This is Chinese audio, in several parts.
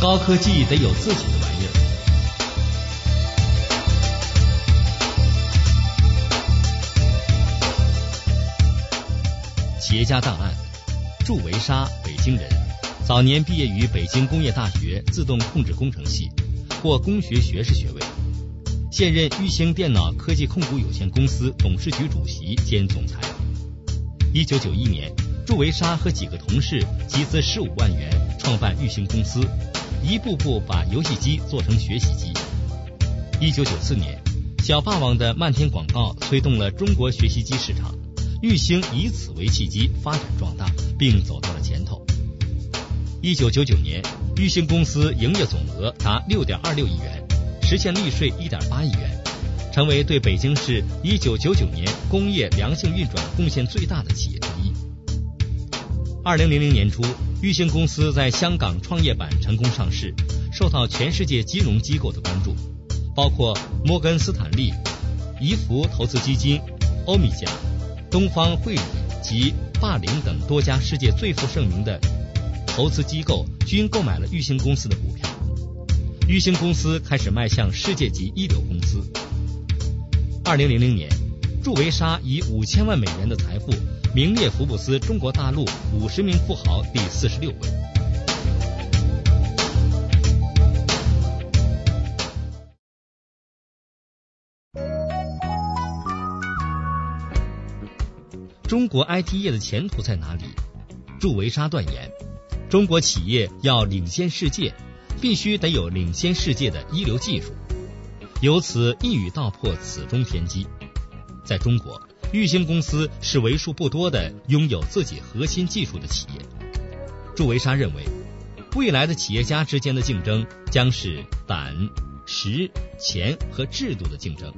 高科技得有自己的玩意儿。企业家档案：祝维沙，北京人，早年毕业于北京工业大学自动控制工程系，获工学学士学位，现任玉兴电脑科技控股有限公司董事局主席兼总裁。一九九一年，祝维沙和几个同事集资十五万元创办玉兴公司，一步步把游戏机做成学习机。一九九四年，小霸王的漫天广告推动了中国学习机市场。玉兴以此为契机发展壮大，并走到了前头。一九九九年，玉兴公司营业总额达六点二六亿元，实现利税一点八亿元，成为对北京市一九九九年工业良性运转贡献最大的企业之一。二零零零年初，裕兴公司在香港创业板成功上市，受到全世界金融机构的关注，包括摩根斯坦利、怡福投资基金、欧米茄。东方汇理及霸凌等多家世界最负盛名的投资机构均购买了裕兴公司的股票，裕兴公司开始迈向世界级一流公司。二零零零年，祝维沙以五千万美元的财富名列福布斯中国大陆五十名富豪第四十六位。中国 IT 业的前途在哪里？祝维沙断言，中国企业要领先世界，必须得有领先世界的一流技术。由此一语道破此中天机。在中国，玉兴公司是为数不多的拥有自己核心技术的企业。祝维沙认为，未来的企业家之间的竞争将是胆、识、钱和制度的竞争。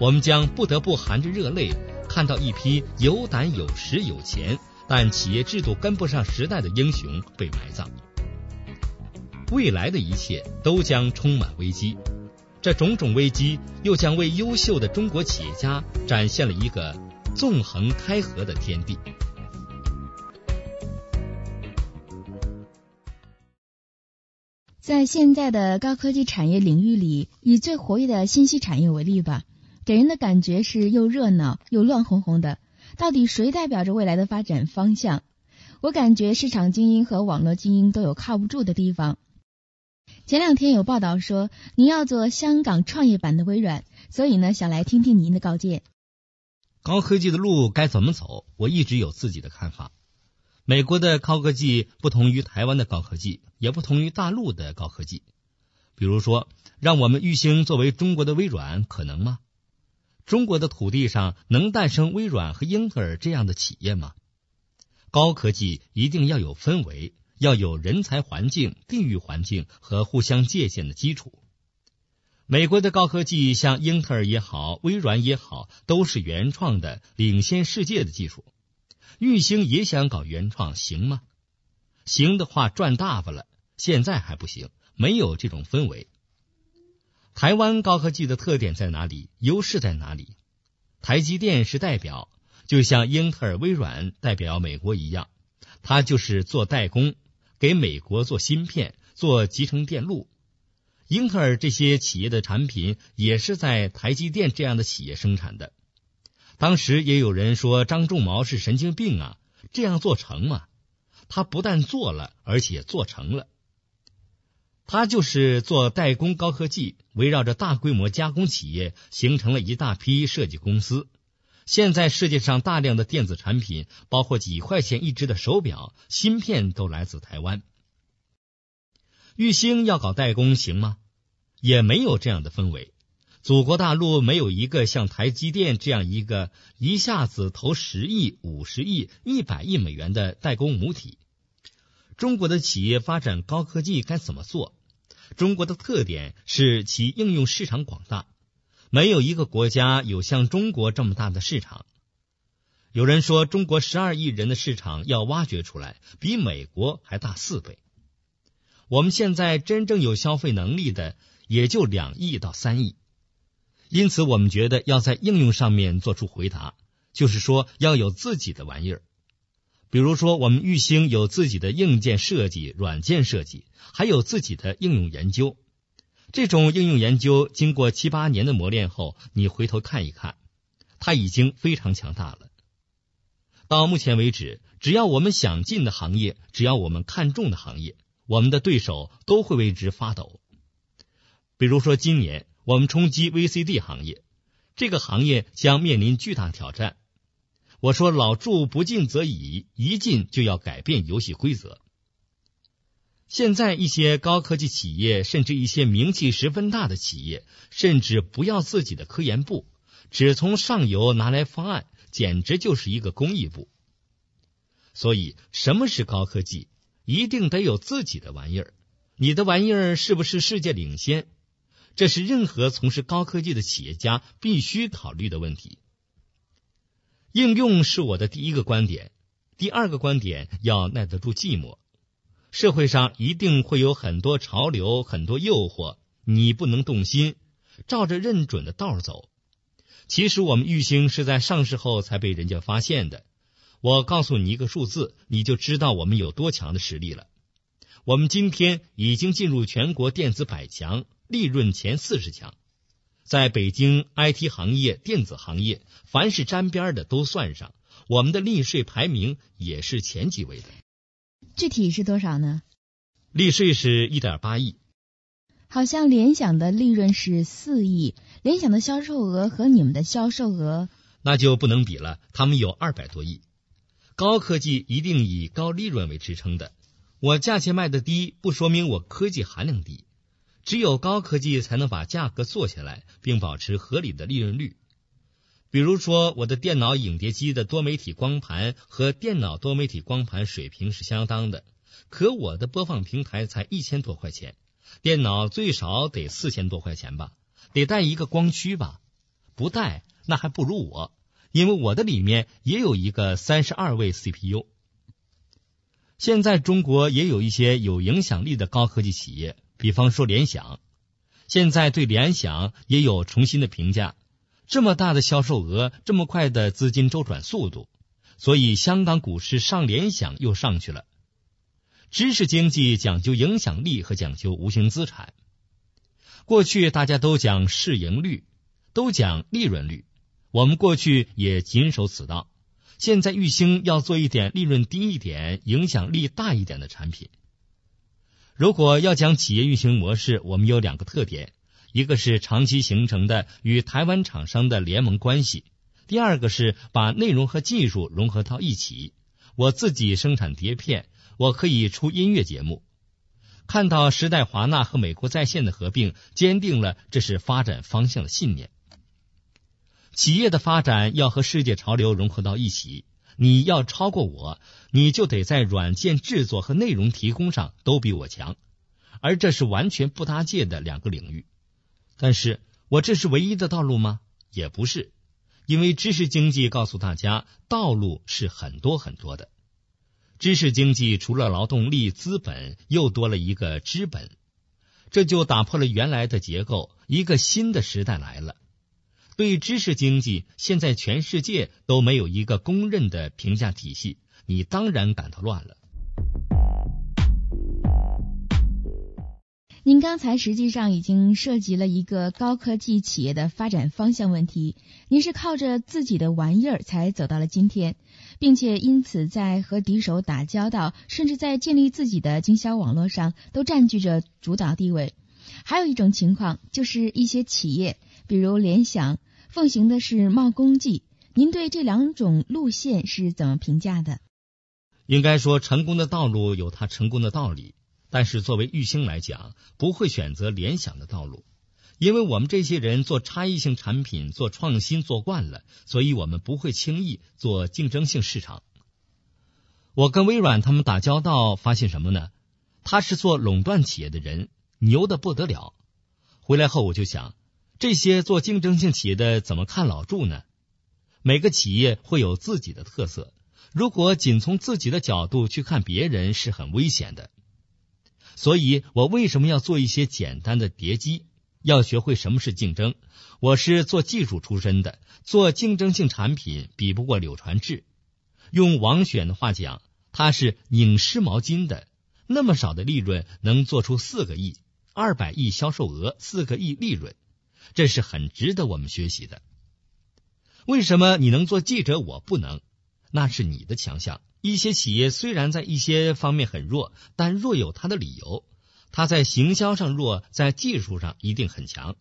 我们将不得不含着热泪。看到一批有胆有识有钱，但企业制度跟不上时代的英雄被埋葬，未来的一切都将充满危机。这种种危机又将为优秀的中国企业家展现了一个纵横开合的天地。在现在的高科技产业领域里，以最活跃的信息产业为例吧。给人的感觉是又热闹又乱哄哄的，到底谁代表着未来的发展方向？我感觉市场精英和网络精英都有靠不住的地方。前两天有报道说您要做香港创业板的微软，所以呢，想来听听您的告诫。高科技的路该怎么走？我一直有自己的看法。美国的高科技不同于台湾的高科技，也不同于大陆的高科技。比如说，让我们玉兴作为中国的微软，可能吗？中国的土地上能诞生微软和英特尔这样的企业吗？高科技一定要有氛围，要有人才环境、地域环境和互相借鉴的基础。美国的高科技像英特尔也好，微软也好，都是原创的、领先世界的技术。玉兴也想搞原创，行吗？行的话赚大发了，现在还不行，没有这种氛围。台湾高科技的特点在哪里？优势在哪里？台积电是代表，就像英特尔、微软代表美国一样，它就是做代工，给美国做芯片、做集成电路。英特尔这些企业的产品也是在台积电这样的企业生产的。当时也有人说张仲谋是神经病啊，这样做成吗？他不但做了，而且做成了。他就是做代工高科技，围绕着大规模加工企业形成了一大批设计公司。现在世界上大量的电子产品，包括几块钱一只的手表、芯片，都来自台湾。玉兴要搞代工行吗？也没有这样的氛围。祖国大陆没有一个像台积电这样一个一下子投十亿、五十亿、一百亿美元的代工母体。中国的企业发展高科技该怎么做？中国的特点是其应用市场广大，没有一个国家有像中国这么大的市场。有人说，中国十二亿人的市场要挖掘出来，比美国还大四倍。我们现在真正有消费能力的也就两亿到三亿，因此我们觉得要在应用上面做出回答，就是说要有自己的玩意儿。比如说，我们玉兴有自己的硬件设计、软件设计，还有自己的应用研究。这种应用研究经过七八年的磨练后，你回头看一看，它已经非常强大了。到目前为止，只要我们想进的行业，只要我们看中的行业，我们的对手都会为之发抖。比如说，今年我们冲击 VCD 行业，这个行业将面临巨大挑战。我说：“老祝不进则已，一进就要改变游戏规则。”现在一些高科技企业，甚至一些名气十分大的企业，甚至不要自己的科研部，只从上游拿来方案，简直就是一个工艺部。所以，什么是高科技？一定得有自己的玩意儿。你的玩意儿是不是世界领先？这是任何从事高科技的企业家必须考虑的问题。应用是我的第一个观点，第二个观点要耐得住寂寞。社会上一定会有很多潮流，很多诱惑，你不能动心，照着认准的道走。其实我们玉兴是在上市后才被人家发现的。我告诉你一个数字，你就知道我们有多强的实力了。我们今天已经进入全国电子百强，利润前四十强，在北京 IT 行业、电子行业，凡是沾边的都算上，我们的利税排名也是前几位的。具体是多少呢？利税是一点八亿，好像联想的利润是四亿，联想的销售额和你们的销售额那就不能比了。他们有二百多亿。高科技一定以高利润为支撑的。我价钱卖的低，不说明我科技含量低。只有高科技才能把价格做下来，并保持合理的利润率。比如说，我的电脑影碟机的多媒体光盘和电脑多媒体光盘水平是相当的，可我的播放平台才一千多块钱，电脑最少得四千多块钱吧？得带一个光驱吧？不带那还不如我，因为我的里面也有一个三十二位 CPU。现在中国也有一些有影响力的高科技企业，比方说联想，现在对联想也有重新的评价。这么大的销售额，这么快的资金周转速度，所以香港股市上联想又上去了。知识经济讲究影响力和讲究无形资产。过去大家都讲市盈率，都讲利润率，我们过去也谨守此道。现在玉兴要做一点利润低一点、影响力大一点的产品。如果要讲企业运行模式，我们有两个特点。一个是长期形成的与台湾厂商的联盟关系，第二个是把内容和技术融合到一起。我自己生产碟片，我可以出音乐节目。看到时代华纳和美国在线的合并，坚定了这是发展方向的信念。企业的发展要和世界潮流融合到一起，你要超过我，你就得在软件制作和内容提供上都比我强，而这是完全不搭界的两个领域。但是我这是唯一的道路吗？也不是，因为知识经济告诉大家，道路是很多很多的。知识经济除了劳动力、资本，又多了一个资本，这就打破了原来的结构，一个新的时代来了。对知识经济，现在全世界都没有一个公认的评价体系，你当然感到乱了。您刚才实际上已经涉及了一个高科技企业的发展方向问题。您是靠着自己的玩意儿才走到了今天，并且因此在和敌手打交道，甚至在建立自己的经销网络上都占据着主导地位。还有一种情况就是一些企业，比如联想，奉行的是冒功绩。您对这两种路线是怎么评价的？应该说，成功的道路有它成功的道理。但是作为玉兴来讲，不会选择联想的道路，因为我们这些人做差异性产品、做创新做惯了，所以我们不会轻易做竞争性市场。我跟微软他们打交道，发现什么呢？他是做垄断企业的人，牛的不得了。回来后我就想，这些做竞争性企业的怎么看老祝呢？每个企业会有自己的特色，如果仅从自己的角度去看别人，是很危险的。所以我为什么要做一些简单的叠机？要学会什么是竞争。我是做技术出身的，做竞争性产品比不过柳传志。用王选的话讲，他是拧湿毛巾的，那么少的利润能做出四个亿、二百亿销售额、四个亿利润，这是很值得我们学习的。为什么你能做记者，我不能？那是你的强项。一些企业虽然在一些方面很弱，但弱有它的理由。它在行销上弱，在技术上一定很强。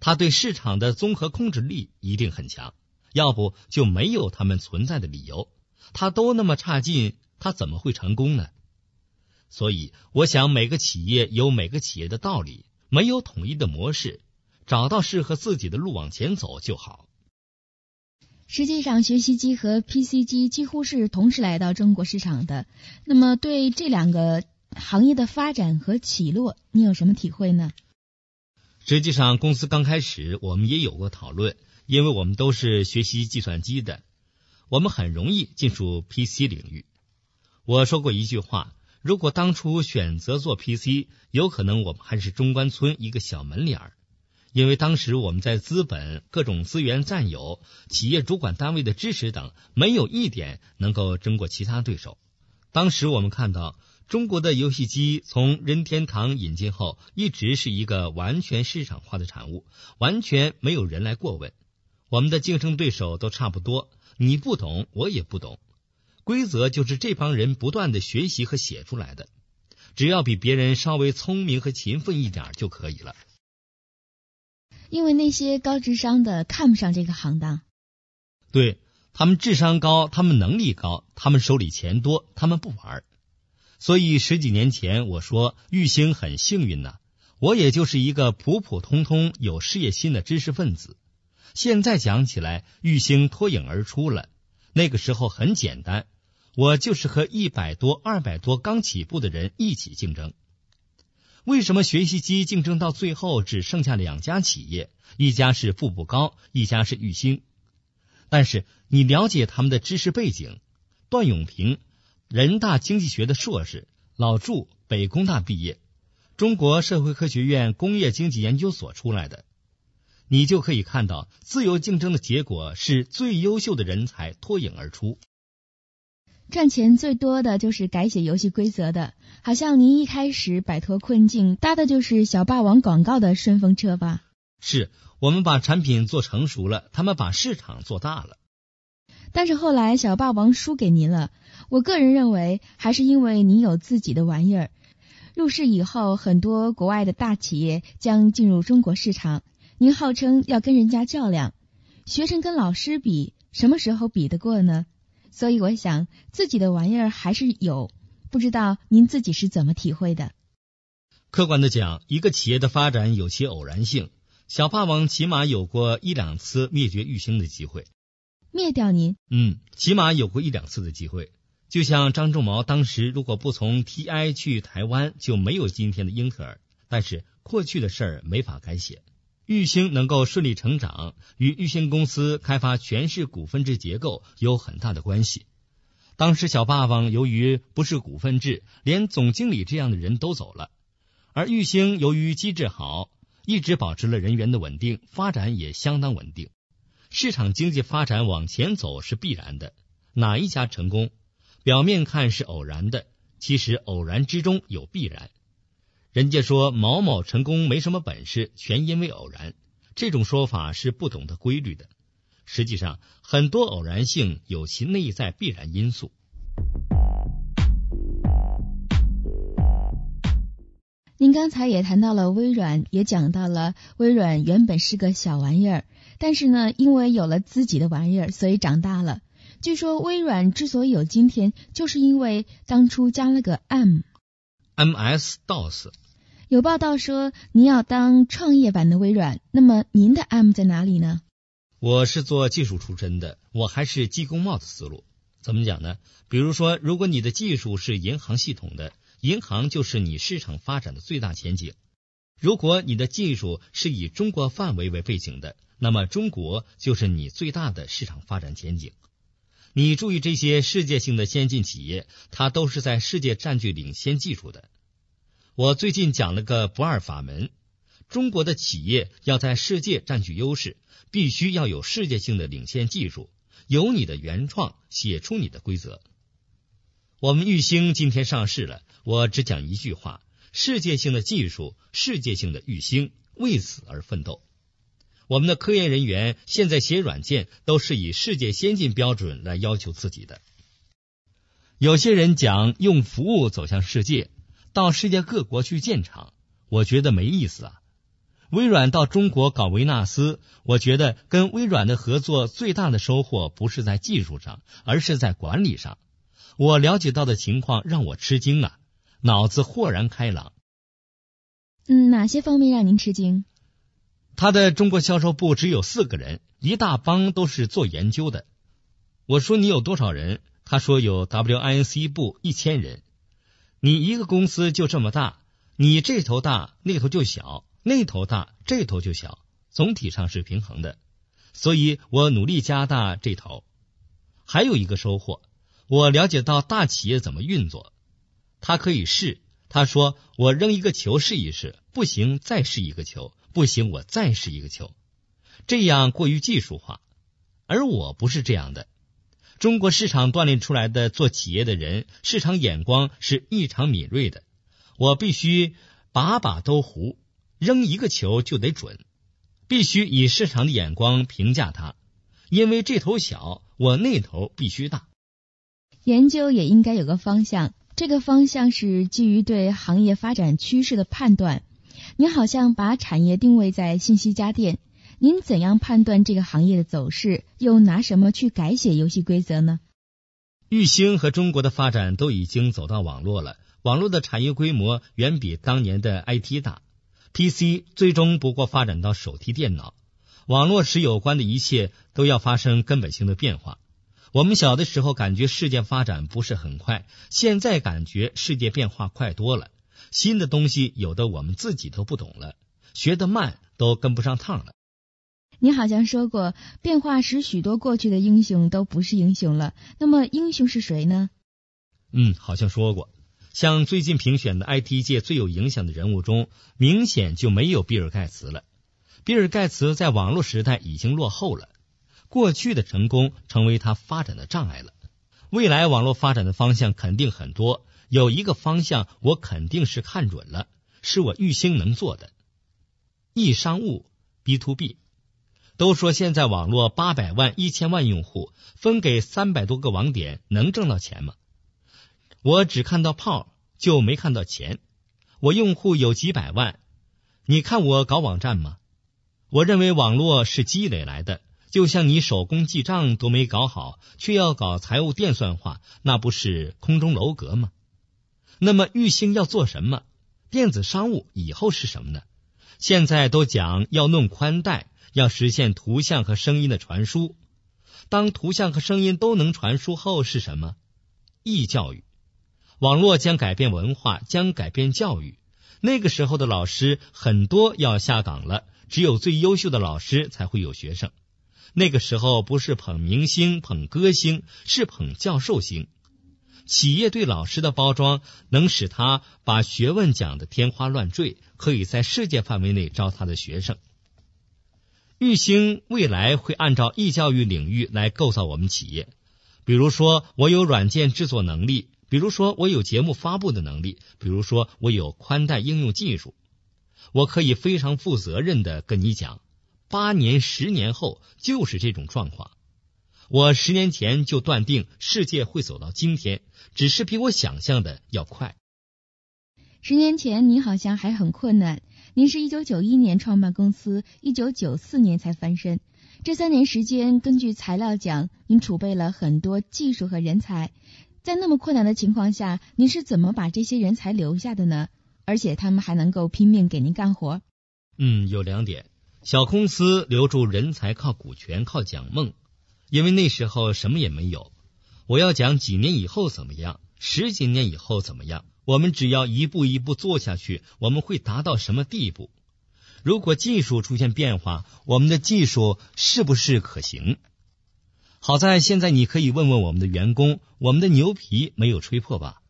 它对市场的综合控制力一定很强，要不就没有他们存在的理由。它都那么差劲，它怎么会成功呢？所以，我想每个企业有每个企业的道理，没有统一的模式，找到适合自己的路往前走就好。实际上，学习机和 PC 机几乎是同时来到中国市场的。那么，对这两个行业的发展和起落，你有什么体会呢？实际上，公司刚开始我们也有过讨论，因为我们都是学习计算机的，我们很容易进入 PC 领域。我说过一句话：如果当初选择做 PC，有可能我们还是中关村一个小门脸儿。因为当时我们在资本、各种资源占有、企业主管单位的支持等，没有一点能够争过其他对手。当时我们看到，中国的游戏机从任天堂引进后，一直是一个完全市场化的产物，完全没有人来过问。我们的竞争对手都差不多，你不懂，我也不懂。规则就是这帮人不断的学习和写出来的，只要比别人稍微聪明和勤奋一点就可以了。因为那些高智商的看不上这个行当，对他们智商高，他们能力高，他们手里钱多，他们不玩。所以十几年前我说玉兴很幸运呢，我也就是一个普普通通有事业心的知识分子。现在讲起来，玉兴脱颖而出了。那个时候很简单，我就是和一百多、二百多刚起步的人一起竞争。为什么学习机竞争到最后只剩下两家企业？一家是步步高，一家是玉兴。但是你了解他们的知识背景？段永平，人大经济学的硕士，老祝北工大毕业，中国社会科学院工业经济研究所出来的，你就可以看到，自由竞争的结果是最优秀的人才脱颖而出。赚钱最多的就是改写游戏规则的，好像您一开始摆脱困境搭的就是小霸王广告的顺风车吧？是我们把产品做成熟了，他们把市场做大了。但是后来小霸王输给您了，我个人认为还是因为您有自己的玩意儿。入市以后，很多国外的大企业将进入中国市场，您号称要跟人家较量，学生跟老师比，什么时候比得过呢？所以我想自己的玩意儿还是有，不知道您自己是怎么体会的？客观的讲，一个企业的发展有其偶然性。小霸王起码有过一两次灭绝玉兴的机会，灭掉您？嗯，起码有过一两次的机会。就像张仲谋当时如果不从 TI 去台湾，就没有今天的英特尔。但是过去的事儿没法改写。玉兴能够顺利成长，与玉兴公司开发全市股份制结构有很大的关系。当时小霸王由于不是股份制，连总经理这样的人都走了，而玉兴由于机制好，一直保持了人员的稳定，发展也相当稳定。市场经济发展往前走是必然的，哪一家成功，表面看是偶然的，其实偶然之中有必然。人家说某某成功没什么本事，全因为偶然。这种说法是不懂得规律的。实际上，很多偶然性有其内在必然因素。您刚才也谈到了微软，也讲到了微软原本是个小玩意儿，但是呢，因为有了自己的玩意儿，所以长大了。据说微软之所以有今天，就是因为当初加了个 M，MS DOS。有报道说您要当创业板的微软，那么您的 M 在哪里呢？我是做技术出身的，我还是技工帽的思路。怎么讲呢？比如说，如果你的技术是银行系统的，银行就是你市场发展的最大前景；如果你的技术是以中国范围为背景的，那么中国就是你最大的市场发展前景。你注意这些世界性的先进企业，它都是在世界占据领先技术的。我最近讲了个不二法门：中国的企业要在世界占据优势，必须要有世界性的领先技术，有你的原创，写出你的规则。我们玉兴今天上市了，我只讲一句话：世界性的技术，世界性的玉兴，为此而奋斗。我们的科研人员现在写软件都是以世界先进标准来要求自己的。有些人讲用服务走向世界，到世界各国去建厂，我觉得没意思啊。微软到中国搞维纳斯，我觉得跟微软的合作最大的收获不是在技术上，而是在管理上。我了解到的情况让我吃惊啊，脑子豁然开朗。嗯，哪些方面让您吃惊？他的中国销售部只有四个人，一大帮都是做研究的。我说你有多少人？他说有 WINC 部一千人。你一个公司就这么大，你这头大那头就小，那头大这头就小，总体上是平衡的。所以我努力加大这头。还有一个收获。我了解到大企业怎么运作，他可以试。他说：“我扔一个球试一试，不行再试一个球，不行我再试一个球。”这样过于技术化，而我不是这样的。中国市场锻炼出来的做企业的人，市场眼光是异常敏锐的。我必须把把都糊，扔一个球就得准，必须以市场的眼光评价它，因为这头小，我那头必须大。研究也应该有个方向，这个方向是基于对行业发展趋势的判断。你好像把产业定位在信息家电，您怎样判断这个行业的走势？又拿什么去改写游戏规则呢？玉兴和中国的发展都已经走到网络了，网络的产业规模远比当年的 IT 大。PC 最终不过发展到手提电脑，网络时有关的一切都要发生根本性的变化。我们小的时候感觉世界发展不是很快，现在感觉世界变化快多了。新的东西有的我们自己都不懂了，学得慢都跟不上趟了。你好像说过，变化使许多过去的英雄都不是英雄了。那么英雄是谁呢？嗯，好像说过，像最近评选的 IT 界最有影响的人物中，明显就没有比尔盖茨了。比尔盖茨在网络时代已经落后了。过去的成功成为他发展的障碍了。未来网络发展的方向肯定很多，有一个方向我肯定是看准了，是我玉兴能做的。易商务 B to B，都说现在网络八百万、一千万用户分给三百多个网点，能挣到钱吗？我只看到炮，就没看到钱。我用户有几百万，你看我搞网站吗？我认为网络是积累来的。就像你手工记账都没搞好，却要搞财务电算化，那不是空中楼阁吗？那么玉兴要做什么？电子商务以后是什么呢？现在都讲要弄宽带，要实现图像和声音的传输。当图像和声音都能传输后是什么？易教育。网络将改变文化，将改变教育。那个时候的老师很多要下岗了，只有最优秀的老师才会有学生。那个时候不是捧明星、捧歌星，是捧教授星。企业对老师的包装，能使他把学问讲得天花乱坠，可以在世界范围内招他的学生。玉兴未来会按照易教育领域来构造我们企业，比如说我有软件制作能力，比如说我有节目发布的能力，比如说我有宽带应用技术，我可以非常负责任的跟你讲。八年、十年后就是这种状况。我十年前就断定世界会走到今天，只是比我想象的要快。十年前你好像还很困难，您是一九九一年创办公司，一九九四年才翻身。这三年时间，根据材料讲，您储备了很多技术和人才。在那么困难的情况下，您是怎么把这些人才留下的呢？而且他们还能够拼命给您干活？嗯，有两点。小公司留住人才靠股权靠讲梦，因为那时候什么也没有。我要讲几年以后怎么样，十几年以后怎么样。我们只要一步一步做下去，我们会达到什么地步？如果技术出现变化，我们的技术是不是可行？好在现在你可以问问我们的员工，我们的牛皮没有吹破吧？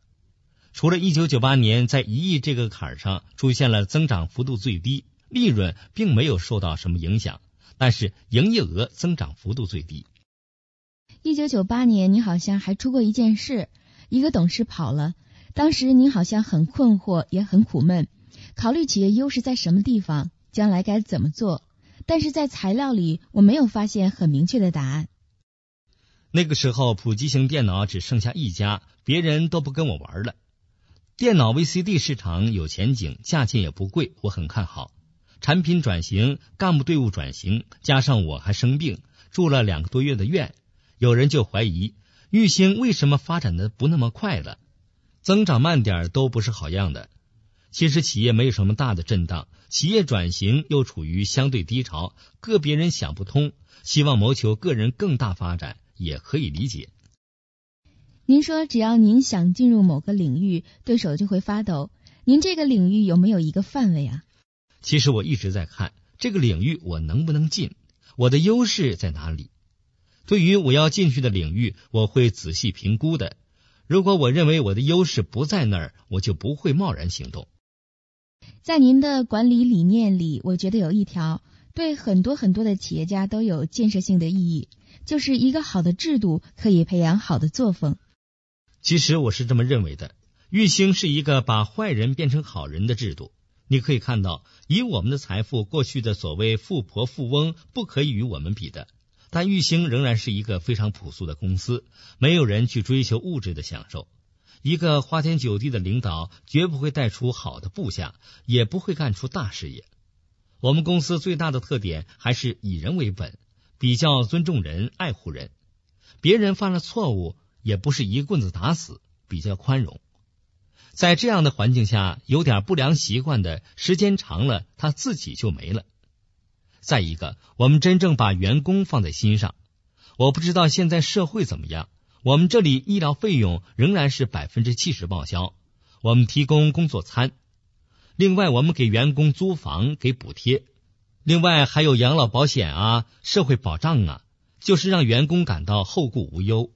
除了一九九八年在一亿这个坎儿上出现了增长幅度最低。利润并没有受到什么影响，但是营业额增长幅度最低。一九九八年，你好像还出过一件事，一个董事跑了，当时您好像很困惑，也很苦闷，考虑企业优势在什么地方，将来该怎么做。但是在材料里，我没有发现很明确的答案。那个时候，普及型电脑只剩下一家，别人都不跟我玩了。电脑 VCD 市场有前景，价钱也不贵，我很看好。产品转型，干部队伍转型，加上我还生病，住了两个多月的院，有人就怀疑玉兴为什么发展的不那么快了，增长慢点都不是好样的。其实企业没有什么大的震荡，企业转型又处于相对低潮，个别人想不通，希望谋求个人更大发展，也可以理解。您说，只要您想进入某个领域，对手就会发抖。您这个领域有没有一个范围啊？其实我一直在看这个领域我能不能进，我的优势在哪里？对于我要进去的领域，我会仔细评估的。如果我认为我的优势不在那儿，我就不会贸然行动。在您的管理理念里，我觉得有一条对很多很多的企业家都有建设性的意义，就是一个好的制度可以培养好的作风。其实我是这么认为的，玉兴是一个把坏人变成好人的制度。你可以看到，以我们的财富，过去的所谓富婆富翁不可以与我们比的，但玉兴仍然是一个非常朴素的公司，没有人去追求物质的享受。一个花天酒地的领导绝不会带出好的部下，也不会干出大事业。我们公司最大的特点还是以人为本，比较尊重人、爱护人。别人犯了错误，也不是一棍子打死，比较宽容。在这样的环境下，有点不良习惯的时间长了，他自己就没了。再一个，我们真正把员工放在心上。我不知道现在社会怎么样。我们这里医疗费用仍然是百分之七十报销，我们提供工作餐，另外我们给员工租房给补贴，另外还有养老保险啊、社会保障啊，就是让员工感到后顾无忧。